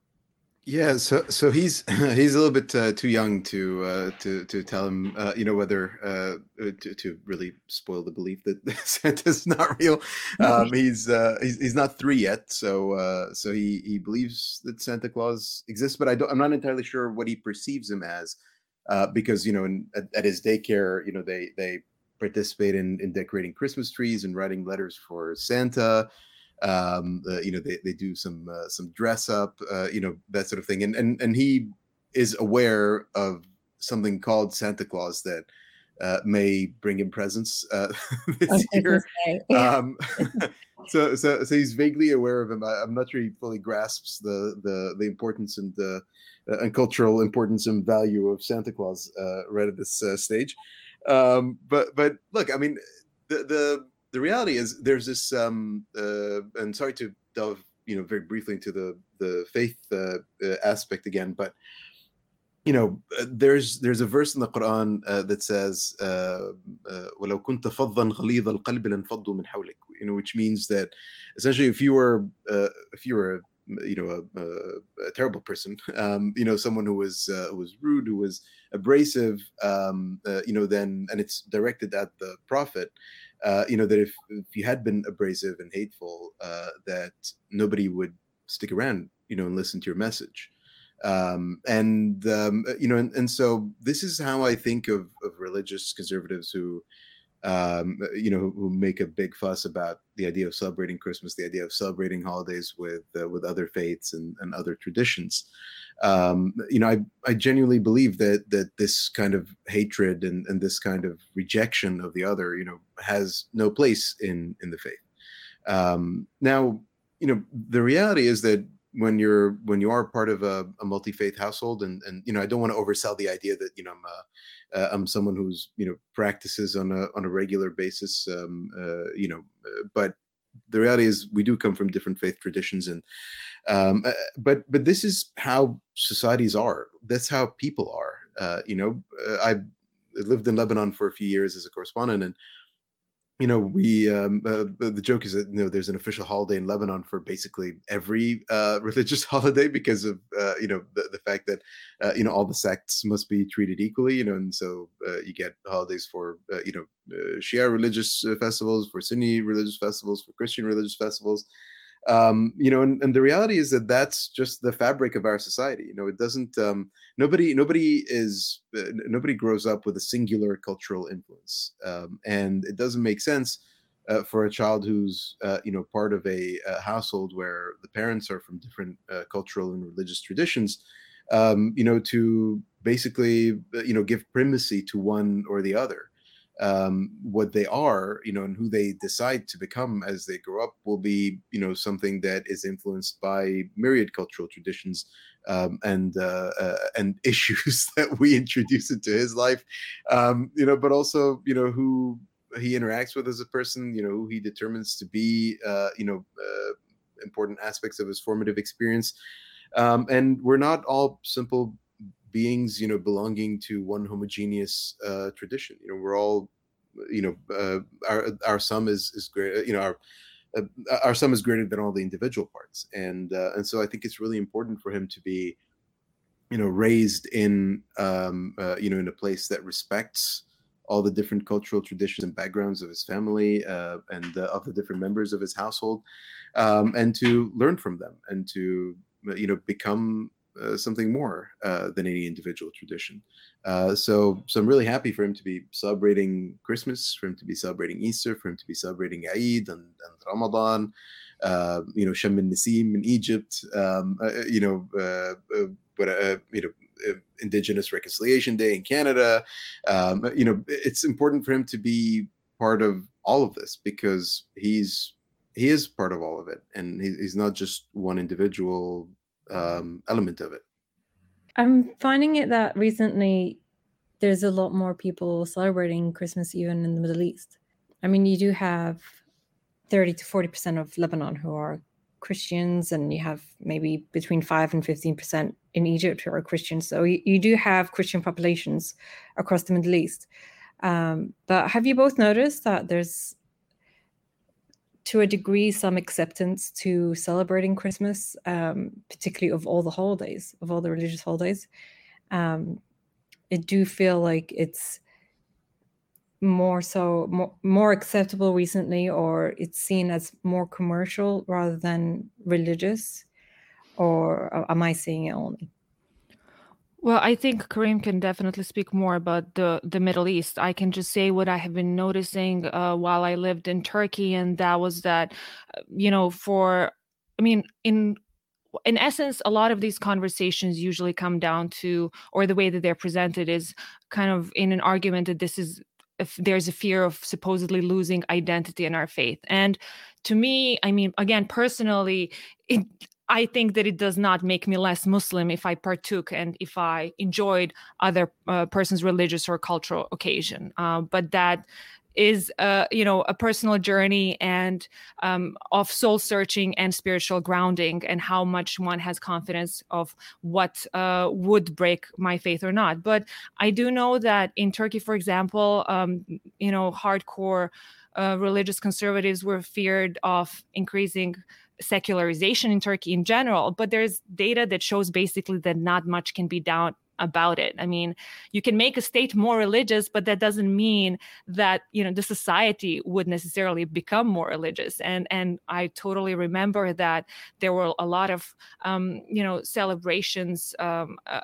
yeah, so so he's (laughs) he's a little bit uh, too young to uh, to to tell him, uh, you know, whether uh, uh, to to really spoil the belief that (laughs) Santa's not real. Um, (laughs) he's uh, he's he's not three yet, so so he he believes that Santa Claus exists, but I don't. I'm not entirely sure what he perceives him as, because you know, in, at, at his daycare, you know, they they participate in in decorating Christmas trees and writing letters for Santa um uh, you know they, they do some uh, some dress up uh, you know that sort of thing. And and and he is aware of something called santa claus that uh, may bring him presents uh, (laughs) this year. (laughs) um (laughs) so so so he's vaguely aware of him. I, am not sure he fully grasps the the the importance and the uh, and cultural importance and value of santa claus uh, right at this uh, stage. Um but but look i mean the the the reality is there's this um uh, and sorry to delve you know very briefly into the the faith uh, uh, aspect again but you know uh, there's there's a verse in the quran uh, that says uh, ولو كنت فظا غليظ القلب لانفضوا من حولك you know which means that essentially if you were if you were you know a, a, a terrible person (laughs) um, you know someone who was uh, who was rude who was abrasive um, uh, you know then and it's directed at the prophet uh, you know that if, if you had been abrasive and hateful, uh, that nobody would stick around, you know, and listen to your message. Um, and um, you know, and, and, so this is how I think of, of religious conservatives who, um, you know, who, who, make a big fuss about the idea of celebrating Christmas, the idea of celebrating holidays with uh, with other faiths and, and other traditions um, you know, I, I genuinely believe that that this kind of hatred and, and this kind of rejection of the other, you know, has no place in in the faith. Um, now, you know, the reality is that when you're when you are part of a, a multi faith household, and and you know, I don't want to oversell the idea that you know I'm a, uh, I'm someone who's you know practices on a on a regular basis, um, uh, you know, uh, but the reality is we do come from different faith traditions and um, uh, but but this is how societies are. That's how people are. Uh, you know i lived in lebanon for a few years as a correspondent and you know, we um, uh, the joke is that you know there's an official holiday in Lebanon for basically every uh, (laughs) religious holiday because of uh, you know the, the fact that uh, you know all the sects must be treated equally. You know, and so uh, you get holidays for uh, you know Shia religious festivals, for Sunni religious festivals, for Christian religious festivals um, you know, and, and, the reality is that that's just the fabric of our society. You know, it doesn't. Um, nobody, nobody is, uh, nobody grows up with a singular cultural influence, um, and it doesn't make sense uh, for a child who's, uh, you know, part of a, a, household where the parents are from different uh, cultural and religious traditions. Um, you know, to basically, uh, you know, give primacy to one or the other um, what they are, you know, and who they decide to become as they grow up will be, you know, something that is influenced by myriad cultural traditions um, and uh, uh, and (laughs) issues that we introduce into his life, um, you know, but also, you know, who he interacts with as a person, you know, who he determines to be, uh, you know, uh, important aspects of his formative experience. Um, and we're not all simple beings, you know, belonging to one homogeneous uh, tradition. You know, we're all, you know, uh, our our sum is is great. You know, our our sum is greater than all the individual parts, and and so I think it's really important for him to be, you know, raised in um, you know in a place that respects all the different cultural traditions and backgrounds of his family uh, and uh, of the different members of his household, um, and to learn from them and to you know become uh, something more uh, than any individual tradition. Uh, so, so I'm really happy for him to be celebrating Christmas, for him to be celebrating Easter, for him to be celebrating Eid and, and Ramadan. Uh, you know, Sham Nisim in Egypt. Um, uh, you know, you know, Indigenous Reconciliation Day in Canada. Um, you know, it's important for him to be part of all of this because he's he is part of all of it, and he, he's not just one individual um, element of it. I'm finding it that recently there's a lot more people celebrating Christmas even in the Middle East. I mean, you do have 30 to 40% of Lebanon who are Christians, and you have maybe between 5 and 15% in Egypt who are Christians. So you, you do have Christian populations across the Middle East. Um, but have you both noticed that there's to a degree some acceptance to celebrating Christmas, um, particularly of all the holidays, of all the religious holidays. Um, it do feel like it's more so more, more acceptable recently, or it's seen as more commercial rather than religious, or am I seeing it only? Well, I think Kareem can definitely speak more about the the Middle East. I can just say what I have been noticing uh, while I lived in Turkey, and that was that, uh, you know, for, I mean, in in essence, a lot of these conversations usually come down to, or the way that they're presented is kind of in an argument that this is if there's a fear of supposedly losing identity in our faith and to me i mean again personally it I think that it does not make me less Muslim if I partook and if I enjoyed other uh, person's religious or cultural occasion. Uh, but that is uh, you know a personal journey and um, of soul searching and spiritual grounding and how much one has confidence of what uh, would break my faith or not but i do know that in turkey for example um, you know hardcore uh, religious conservatives were feared of increasing secularization in Turkey in general, but there's data that shows basically that not much can be done about it. I mean, you can make a state more religious, but that doesn't mean that, you know, the society would necessarily become more religious. And and I totally remember that there were a lot of um, you know, celebrations um, uh,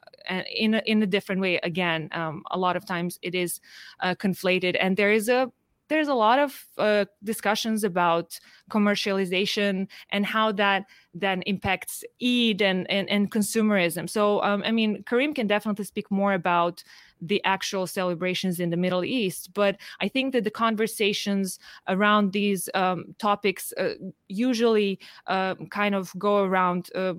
in a, in a different way again. Um, a lot of times it is uh, conflated and there is a there's a lot of uh, discussions about commercialization and how that then impacts Eid and, and, and consumerism. So, um, I mean, Kareem can definitely speak more about the actual celebrations in the Middle East, but I think that the conversations around these um, topics uh, usually uh, kind of go around, uh,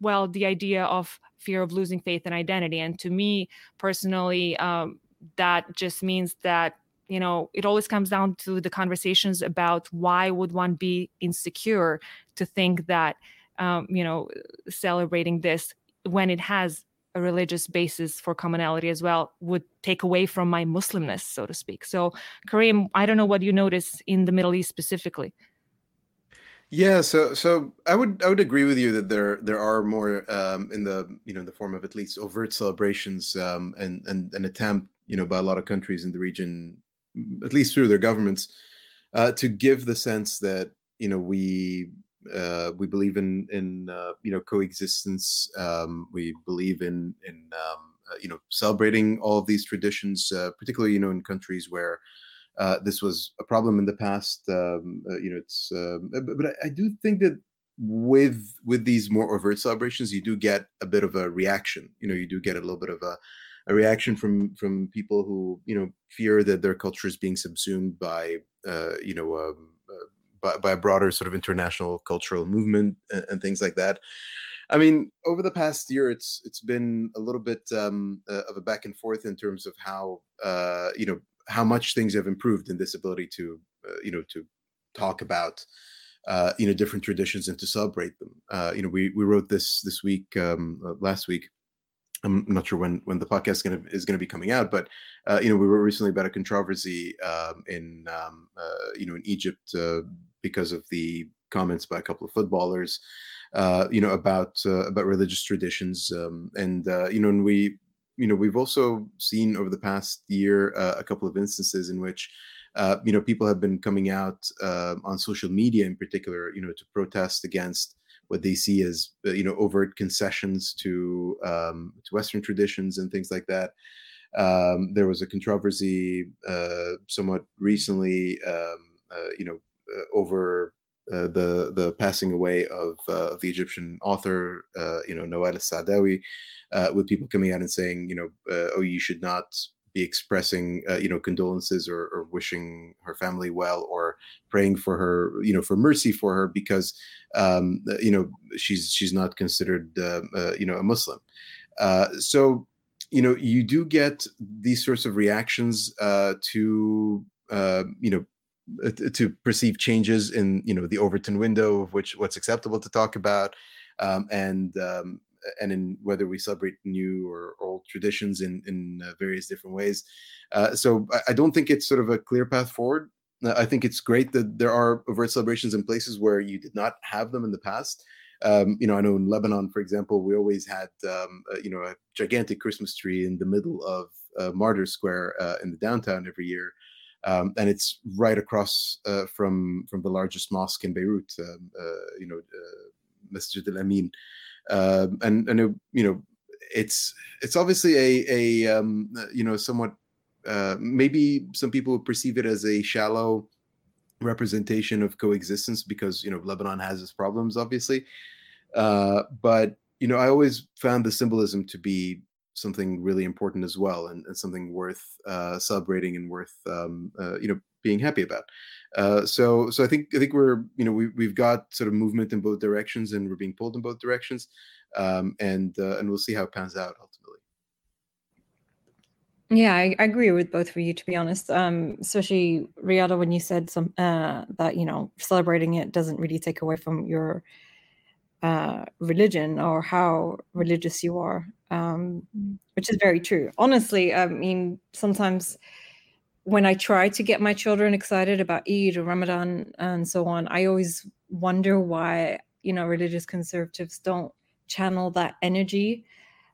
well, the idea of fear of losing faith and identity. And to me personally, um, that just means that you know it always comes down to the conversations about why would one be insecure to think that um, you know celebrating this when it has a religious basis for commonality as well would take away from my muslimness so to speak. So kareem i don't know what you notice in the middle east specifically. Yeah, so so I would I would agree with you that there there are more um, in the you know in the form of at least overt celebrations um, and and an attempt you know by a lot of countries in the region at least through their governments, uh, to give the sense that you know we uh, we believe in in uh, you know coexistence. Um, we believe in in um, uh, you know celebrating all of these traditions, uh, particularly you know in countries where uh, this was a problem in the past. Um, you know, it's um, but I, I, do think that with with these more overt celebrations, you do get a bit of a reaction. You know, you do get a little bit of a a reaction from from people who you know fear that their culture is being subsumed by uh, you know um, uh, by, by, a broader sort of international cultural movement and, and, things like that. I mean, over the past year, it's it's been a little bit um, uh, of a back and forth in terms of how uh, you know how much things have improved in this ability to uh, you know to talk about uh, you know different traditions and to celebrate them. you know, we we wrote this this week um, last week I'm not sure when when the podcast is going to is going to be coming out, but uh, you know we were recently about a controversy um, in um, uh, you know in Egypt uh, because of the comments by a couple of footballers, uh, you know, about uh, about religious traditions, um, and uh, you know, and we, you know, we've also seen over the past year a couple of instances in which. You know, people have been coming out on social media, in particular, you know, to protest against what they see as, you know, overt concessions to um, to Western traditions and things like that. Um, there was a controversy somewhat recently, um, you know, over uh, the the passing away of uh, the Egyptian author, uh, you know, Nawal Saadawi, uh, with people coming out and saying, you know, uh, oh, you should not be expressing, you know, condolences or, or, wishing her family well or praying for her, you know, for mercy for her because, um, you know, she's she's not considered, you know, a Muslim. so, you know, you do get these sorts of reactions to, you know, uh, to perceive changes in you know the Overton window of which what's acceptable to talk about, um, and um, and in whether we celebrate new or old traditions in in uh, various different ways. Uh, so I, don't think it's sort of a clear path forward. Uh, I think it's great that there are overt celebrations in places where you did not have them in the past. Um, you know, I know in Lebanon, for example, we always had um, uh, you know a gigantic Christmas tree in the middle of uh, Martyr Square in the downtown every year um, and it's right across uh, from from the largest mosque in Beirut, um, uh, you know, uh, Masjid Al Amin, um, and and you know, it's it's obviously a a um, you know somewhat uh, maybe some people perceive it as a shallow representation of coexistence because you know Lebanon has its problems, obviously, uh, but you know I always found the symbolism to be something really important as well and, and something worth uh, celebrating and worth um, uh, you know being happy about. Uh, so so i think i think we're you know we, we've got sort of movement in both directions and we're being pulled in both directions um, and uh, and we'll see how it pans out ultimately. Yeah I, I, agree with both of you to be honest. Um, especially Riada when you said some uh, that you know celebrating it doesn't really take away from your uh, religion or how religious you are, um, which is very true. Honestly, I mean, sometimes when I try to get my children excited about Eid or Ramadan and so on, I always wonder why, you know, religious conservatives don't channel that energy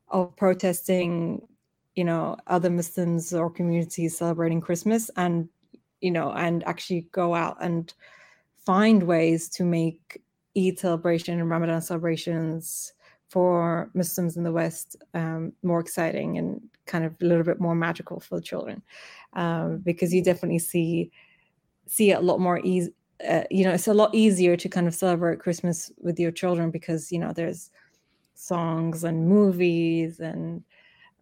of protesting, you know, other Muslims or communities celebrating Christmas and, you know, and actually go out and find ways to make Eid celebration and Ramadan celebrations for Muslims in the West um, more exciting and kind of a little bit more magical for the children, um, because you definitely see see it a lot more easy. Uh, you know, it's a lot easier to kind of celebrate Christmas with your children because you know there's songs and movies and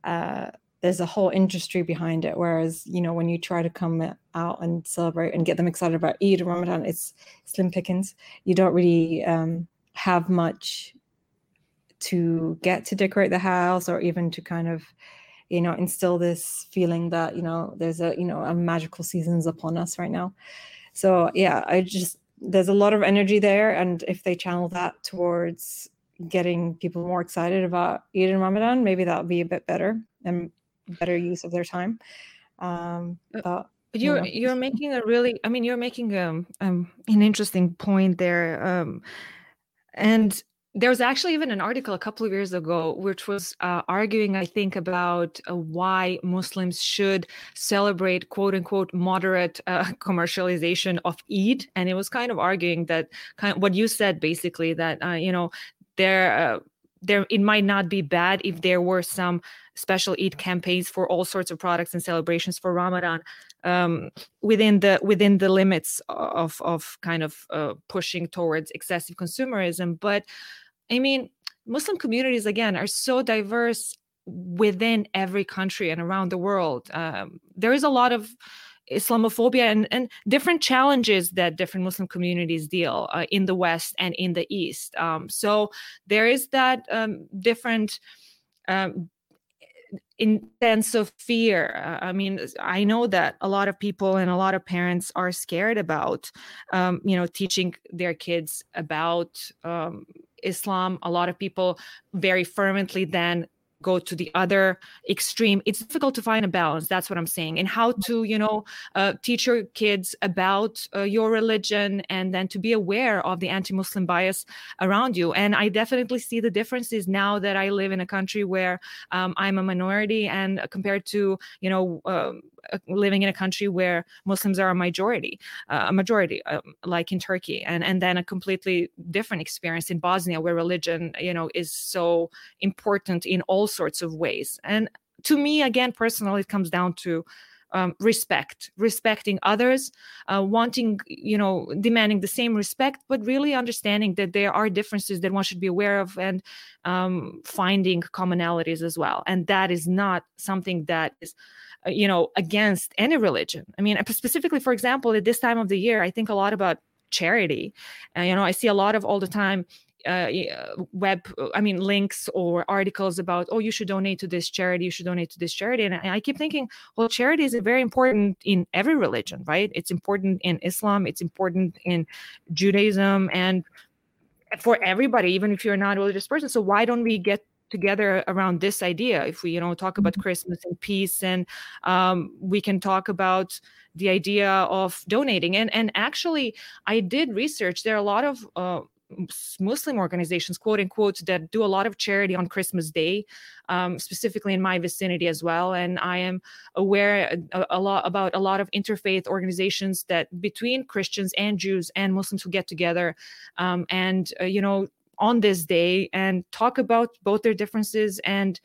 uh, there's a whole industry behind it. Whereas, you know, when you try to come out and celebrate and get them excited about Eid or Ramadan, it's slim pickings. You don't really um, have much to get to decorate the house or even to kind of, you know, instill this feeling that, you know, there's a, you know, a magical season's upon us right now. So yeah, I just there's a lot of energy there. And if they channel that towards getting people more excited about Eid and Ramadan, maybe that would be a bit better and better use of their time. Um, uh, but, you're you you're making a really i mean you're making um, um an interesting point there um and there was actually even an article a couple of years ago which was uh, arguing i think about uh, why muslims should celebrate quote unquote moderate uh, (laughs) commercialization of eid and it was kind of arguing that kind of what you said basically that uh, you know there uh, there it might not be bad if there were some special Eid campaigns for all sorts of products and celebrations for Ramadan um, within the within the limits of of kind of uh, pushing towards excessive consumerism. But I mean, Muslim communities again are so diverse within every country and around the world. Um, there is a lot of Islamophobia and, and different challenges that different Muslim communities deal uh, in the West and in the East. Um, so there is that um, different um, intense of fear. Uh, I mean, I know that a lot of people and a lot of parents are scared about, um, you know, teaching their kids about um, Islam. A lot of people very fervently then go to the other extreme it's difficult to find a balance that's what i'm saying and how to you know uh, teach your kids about uh, your religion and then to be aware of the anti-muslim bias around you and i definitely see the differences now that i live in a country where um, i'm a minority and compared to you know um, living in a country where Muslims are a majority, uh, a majority, um, like in Turkey, and and then a completely different experience in Bosnia, where religion, you know, is so important in all sorts of ways. And to me, again, personally, it comes down to um, respect, respecting others, uh, wanting, you know, demanding the same respect, but really understanding that there are differences that one should be aware of and um, finding commonalities as well. And that is not something that is uh, you know against any religion. I mean specifically for example at this time of the year i think a lot about charity. Uh, you know i see a lot of all the time uh, uh web i mean links or articles about oh you should donate to this charity you should donate to this charity. And I, I keep thinking well charity is very important in every religion right? It's important in islam it's important in judaism and for everybody even if you're not a religious person. So why don't we get together around this idea if we you know talk about mm-hmm. christmas and peace and um, we can talk about the idea of donating and and actually i did research there are a lot of uh, Muslim organizations, quote unquote, that do a lot of charity on Christmas Day, um, specifically in my vicinity as well. And I am aware a, uh, a, lot about a lot of interfaith organizations that between Christians and Jews and Muslims who get together um, and uh, you know on this day and talk about both their differences and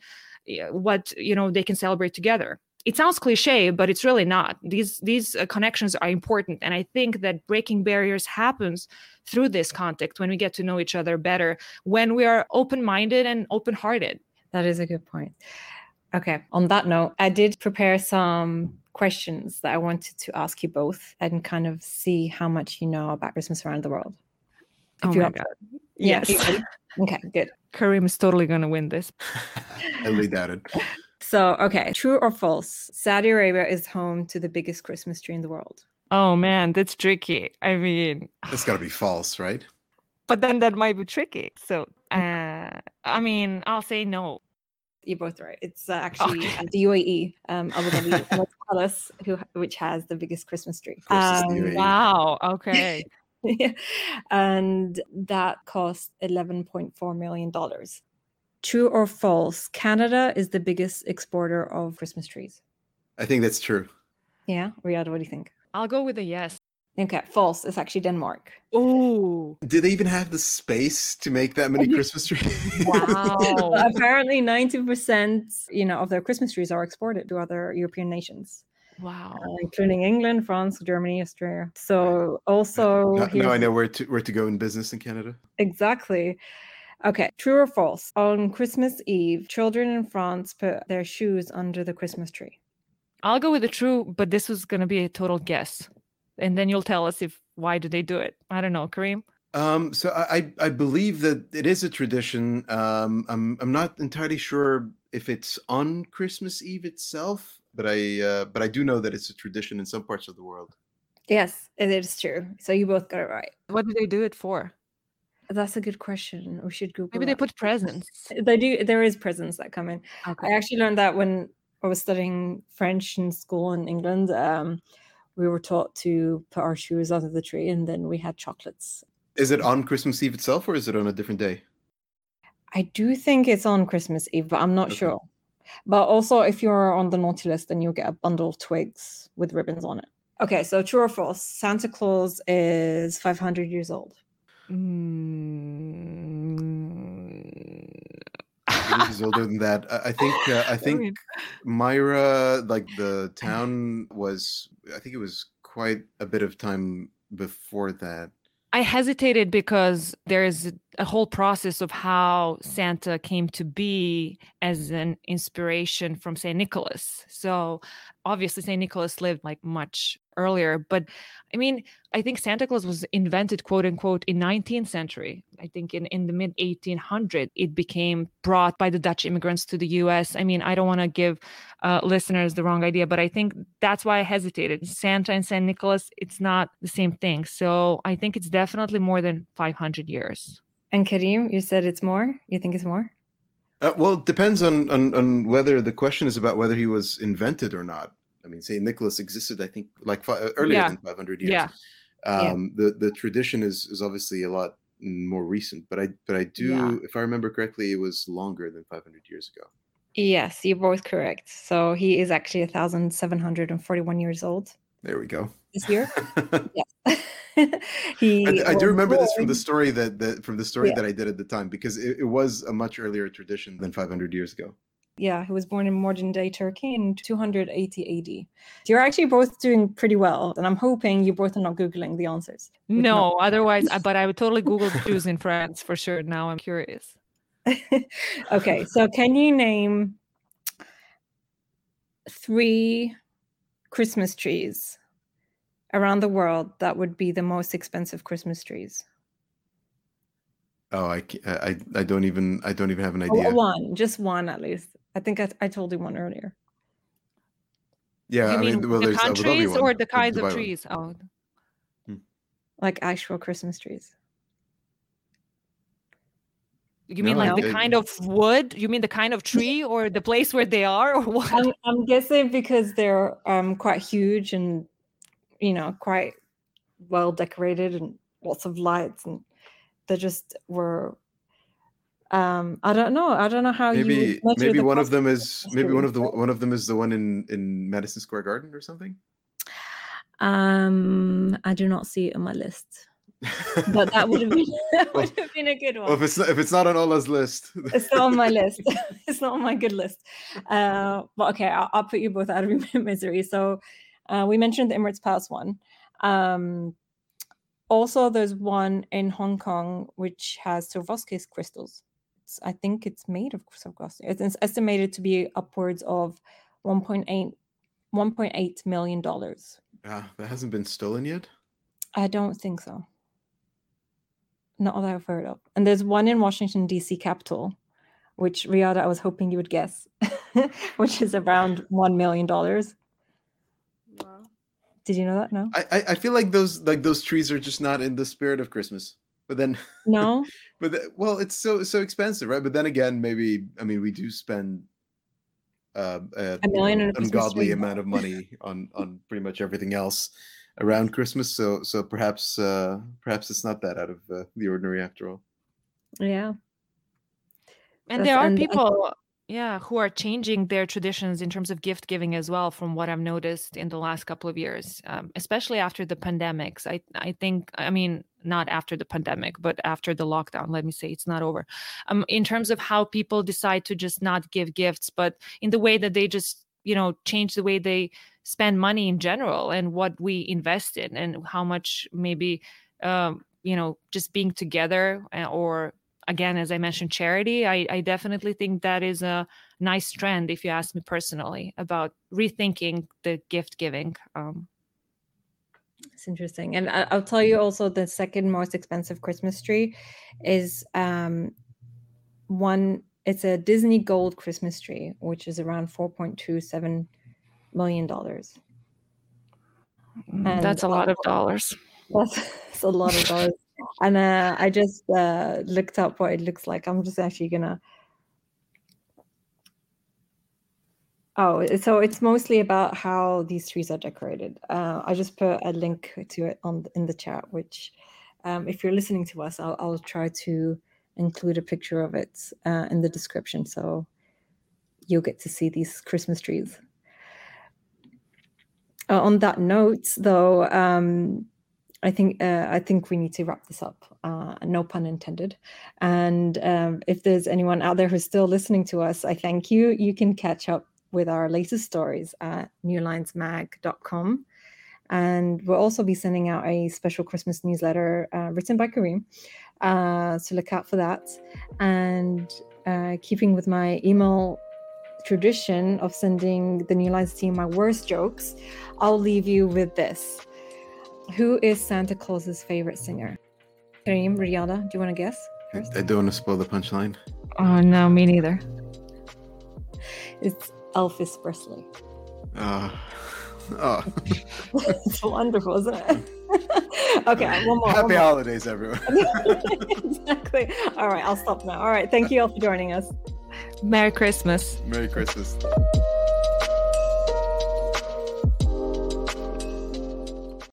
what you know they can celebrate together. It sounds cliche but it's really not. These these uh, connections are important and i think that breaking barriers happens through this context when we get to know each other better when we are open-minded and open-hearted. That is a good point. Okay on that note i did prepare some questions that i wanted to ask you both and kind of see how much you know about christmas around the world. If oh my God. Yes. (laughs) okay, good. Kareem is totally going to win this. (laughs) I really doubt it. So, okay, true or false? Saudi Arabia is home to the biggest Christmas tree in the world. Oh man, that's tricky. I mean, (sighs) that's got to be false, right? But then that might be tricky. So, uh, I mean, I'll say no. You're both right. It's uh, actually okay. the UAE, um, Abu Dhabi (laughs) Palace, who, which has the biggest Christmas tree. Um, wow. Okay. (laughs) and that cost $11.4 million. True or false? Canada is the biggest exporter of Christmas trees. I think that's true. Yeah. Riada, what do you think? I'll go with a yes. Okay, false. It's actually Denmark. Oh. Do they even have the space to make that many (laughs) Christmas trees? wow. (laughs) Apparently 90% you know of their Christmas trees are exported to other European nations. Wow. Uh, including England, France, Germany, Australia. So also now, now I know where to where to go in business in Canada. Exactly. Okay, true or false? On Christmas Eve, children in France put their shoes under the Christmas tree. I'll go with the true, but this was going to be a total guess. And then you'll tell us if why do they do it? I don't know, Kareem. Um, so I I believe that it is a tradition. Um, I'm I'm not entirely sure if it's on Christmas Eve itself but I uh, but I do know that it's a tradition in some parts of the world. Yes, it is true. So you both got it right. What do they do it for? That's a good question. We should Google. Maybe that. they put presents. (laughs) They do. There is presents that come in. Okay. I actually learned that when I was studying French in school in England. Um, we were taught to put our shoes under the tree, and then we had chocolates. Is it on Christmas Eve itself, or is it on a different day? I do think it's on Christmas Eve, but I'm not okay. sure. But also, if you're on the naughty list, then you'll get a bundle of twigs with ribbons on it. Okay, so true or false? Santa Claus is 500 years old. Mm. He's older than that. I think. Uh, I (laughs) think Myra, like the town, was. I think it was quite a bit of time before that. I hesitated because there's a whole process of how Santa came to be as an inspiration from St. Nicholas. So obviously St. Nicholas lived like much earlier, but I mean, I think Santa Claus was invented, quote unquote, in 19th century. I think in, in the mid 1800s, it became brought by the Dutch immigrants to the U.S. I mean, I don't want to give uh, listeners the wrong idea, but I think that's why I hesitated. Santa and Saint Nicholas, it's not the same thing. So I think it's definitely more than 500 years. And Kareem, you said it's more. You think it's more? Uh, well, it depends on, on on whether the question is about whether he was invented or not. I mean, Saint Nicholas existed, I think, like fi- earlier Yeah. than 500 years. Yeah. Um, The the tradition is is obviously a lot more recent, but I but I do, Yeah. if I remember correctly, it was longer than 500 years ago. Yes, you're both correct. So he is actually 1,741 years old There we go. this year. (laughs) yes. (laughs) he I, I do remember this from the story that, that from the story Yeah. that I did at the time because it, it was a much earlier tradition than 500 years ago. Yeah, he was born in modern day Turkey in 280 AD. You're actually both doing pretty well, and I'm hoping you both are not Googling the answers. Would not- No, otherwise, (laughs) but I would totally Google Jews in France for sure. Now I'm curious. (laughs) okay, so can you name three Christmas trees around the world that would be the most expensive Christmas trees? Oh, I, ca- I I don't even I don't even have an Oh, idea. one, just one at least. I think I, I told you one earlier. Yeah, you I mean mean, well, the there's Abu Dhabi countries one, or the kinds Dubai of one. trees? Oh, Like actual Christmas trees. you mean No, like I- the I- kind of wood? You mean the kind of tree or the place where they are or what? I'm, I'm guessing because they're um quite huge and you know quite well decorated and lots of lights and they just were um I don't know I don't know how you Maybe maybe one of them is maybe one of the one of them is the one in in Madison Square Garden or something. um I do not see it on my list but that would have been (laughs) (laughs) that would have been a good one well, if it's not, if it's not on Ola's list, it's not on my (laughs) list. it's not on my good list. Uh, but okay, I'll, I'll put you both out of your misery. So uh, we mentioned the Emirates Palace one. Um, also, there's one in Hong Kong which has Swarovski's crystals. It's, I think it's made of Swarovski. It's estimated to be upwards of 1.8 1.8 million dollars. ah, that hasn't been stolen yet. I don't think so. Not that I've heard of. And there's one in Washington, D.C. Capitol, which Riada, I was hoping you would guess, (laughs) which is around $1 million. Wow. Did you know that? No? I, I I feel like those like those trees are just not in the spirit of Christmas. But then, No? (laughs) but the- well, it's so so expensive, right? But then again, maybe I mean we do spend uh, a A million you know, on a Christmas ungodly tree. amount of money on on pretty much everything else around Christmas. So so perhaps uh, perhaps it's not that out of uh, the ordinary after all. Yeah. And That's- there are and I- people, yeah, who are changing their traditions in terms of gift giving as well, from what I've noticed in the last couple of years, um, especially after the pandemics. I, I think, I mean, not after the pandemic, but after the lockdown. Let me say it's not over. Um, in terms of how people decide to just not give gifts, but in the way that they just, you know, change the way they spend money in general and what we invest in and how much maybe, um, you know, just being together uh, or again, as I mentioned, charity, I, I definitely think that is a nice trend, if you ask me personally, about rethinking the gift giving. Um, It's interesting. And I'll tell you also the second most expensive Christmas tree is um, one, it's a Disney gold Christmas tree, which is around $4.27 million. And that's a lot of dollars. That's, that's a lot of dollars. And uh, I just uh, looked up what it looks like. I'm just actually gonna. Oh, so it's mostly about how these trees are decorated. Uh, I just put a link to it on in the chat, which, um, if you're listening to us, I'll, I'll try to include a picture of it uh, in the description, so you'll get to see these Christmas trees. Uh, on that note, though, um, I think uh, I think we need to wrap this up. Uh, no pun intended. And um, if there's anyone out there who's still listening to us, I thank you. You can catch up with our latest stories at newlinesmag.com. And we'll also be sending out a special Christmas newsletter uh, written by Kareem. Uh, so look out for that. And uh, keeping with my email tradition of sending the New Lines team my worst jokes, I'll leave you with this. Who is Santa Claus's favorite singer? Kareem, Riada, do you want to guess I, first? I don't want to spoil the punchline. Oh, no, me neither. It's Elvis Presley. Uh, oh, (laughs) (laughs) it's wonderful, isn't it? (laughs) okay, one more. one happy more. holidays, everyone. exactly. All right, I'll stop now. All right, thank you all for joining us. Merry Christmas. Merry Christmas.